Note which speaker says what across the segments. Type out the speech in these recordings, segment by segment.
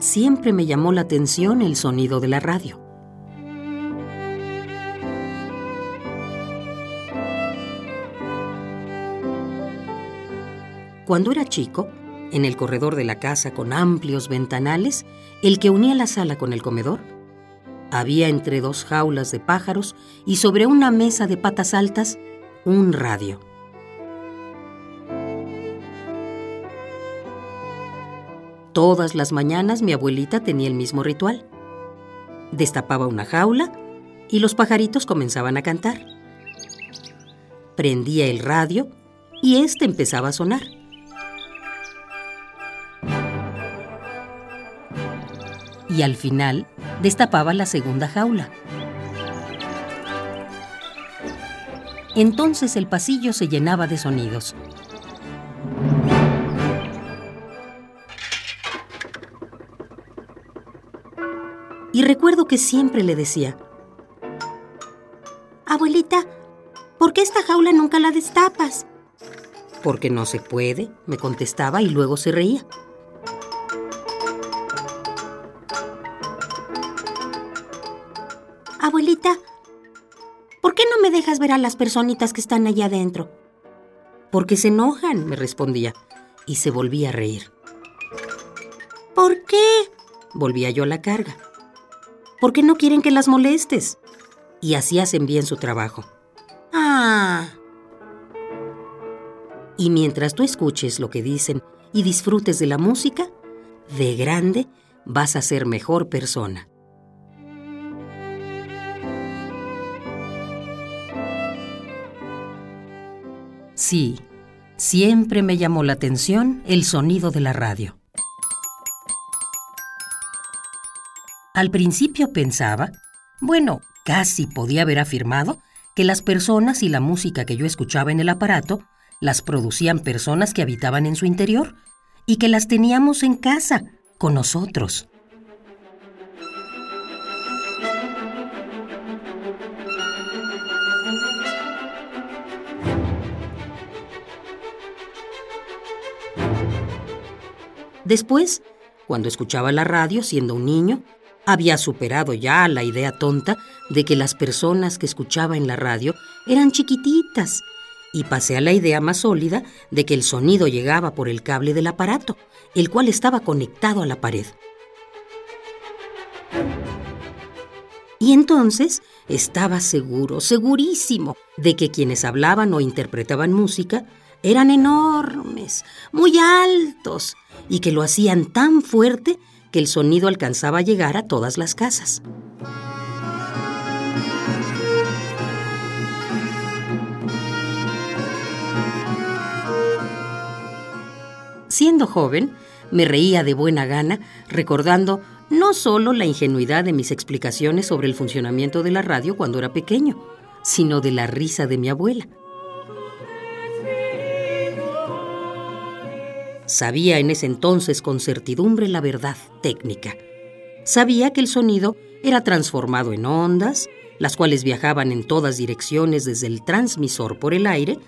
Speaker 1: siempre me llamó la atención el sonido de la radio. Cuando era chico, en el corredor de la casa con amplios ventanales, el que unía la sala con el comedor, había entre dos jaulas de pájaros y sobre una mesa de patas altas un radio. Todas las mañanas mi abuelita tenía el mismo ritual. Destapaba una jaula y los pajaritos comenzaban a cantar. Prendía el radio y éste empezaba a sonar. Y al final destapaba la segunda jaula. Entonces el pasillo se llenaba de sonidos. Recuerdo que siempre le decía, Abuelita, ¿por qué esta jaula nunca la destapas? Porque no se puede, me contestaba y luego se reía. Abuelita, ¿por qué no me dejas ver a las personitas que están allá adentro? Porque se enojan, me respondía, y se volvía a reír. ¿Por qué? Volvía yo a la carga porque no quieren que las molestes. Y así hacen bien su trabajo. Ah. Y mientras tú escuches lo que dicen y disfrutes de la música, de grande vas a ser mejor persona. Sí, siempre me llamó la atención el sonido de la radio. Al principio pensaba, bueno, casi podía haber afirmado, que las personas y la música que yo escuchaba en el aparato las producían personas que habitaban en su interior y que las teníamos en casa, con nosotros. Después, cuando escuchaba la radio siendo un niño, había superado ya la idea tonta de que las personas que escuchaba en la radio eran chiquititas y pasé a la idea más sólida de que el sonido llegaba por el cable del aparato, el cual estaba conectado a la pared. Y entonces estaba seguro, segurísimo, de que quienes hablaban o interpretaban música eran enormes, muy altos, y que lo hacían tan fuerte que el sonido alcanzaba a llegar a todas las casas. Siendo joven, me reía de buena gana recordando no solo la ingenuidad de mis explicaciones sobre el funcionamiento de la radio cuando era pequeño, sino de la risa de mi abuela. Sabía en ese entonces con certidumbre la verdad técnica. Sabía que el sonido era transformado en ondas, las cuales viajaban en todas direcciones desde el transmisor por el aire,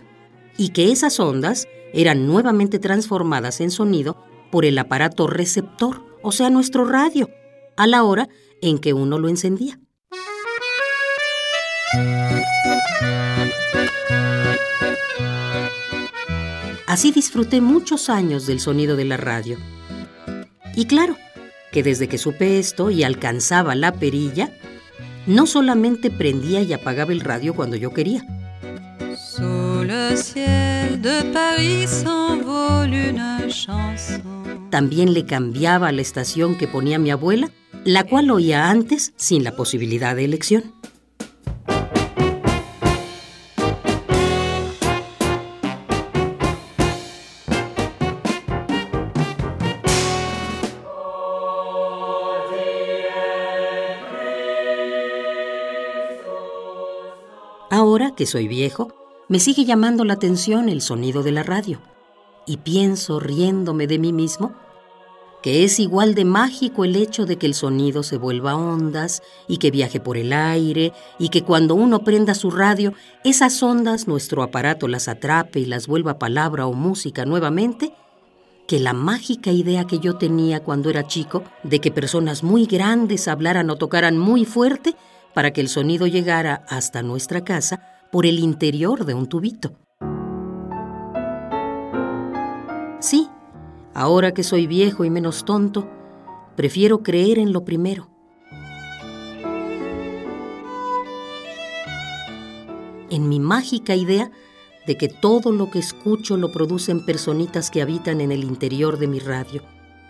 Speaker 1: y que esas ondas eran nuevamente transformadas en sonido por el aparato receptor, o sea, nuestro radio, a la hora en que uno lo encendía. Así disfruté muchos años del sonido de la radio. Y claro, que desde que supe esto y alcanzaba la perilla, no solamente prendía y apagaba el radio cuando yo quería. También le cambiaba la estación que ponía mi abuela, la cual oía antes sin la posibilidad de elección. Ahora que soy viejo, me sigue llamando la atención el sonido de la radio. Y pienso, riéndome de mí mismo, que es igual de mágico el hecho de que el sonido se vuelva ondas y que viaje por el aire y que cuando uno prenda su radio, esas ondas nuestro aparato las atrape y las vuelva palabra o música nuevamente, que la mágica idea que yo tenía cuando era chico de que personas muy grandes hablaran o tocaran muy fuerte para que el sonido llegara hasta nuestra casa por el interior de un tubito. Sí, ahora que soy viejo y menos tonto, prefiero creer en lo primero. En mi mágica idea de que todo lo que escucho lo producen personitas que habitan en el interior de mi radio,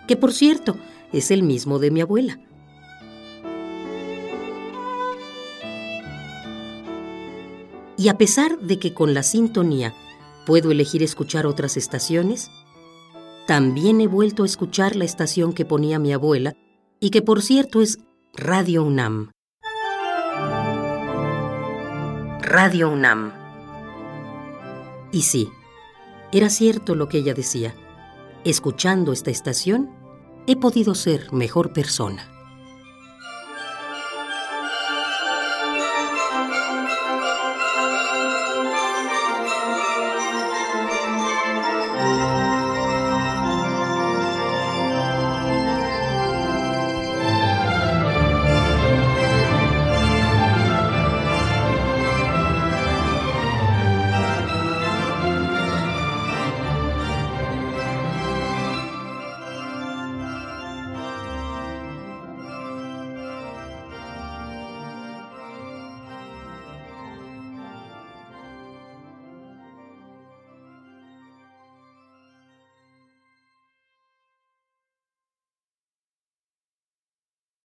Speaker 1: que por cierto es el mismo de mi abuela. Y a pesar de que con la sintonía puedo elegir escuchar otras estaciones, también he vuelto a escuchar la estación que ponía mi abuela y que por cierto es Radio UNAM. Radio UNAM. Y sí, era cierto lo que ella decía. Escuchando esta estación, he podido ser mejor persona.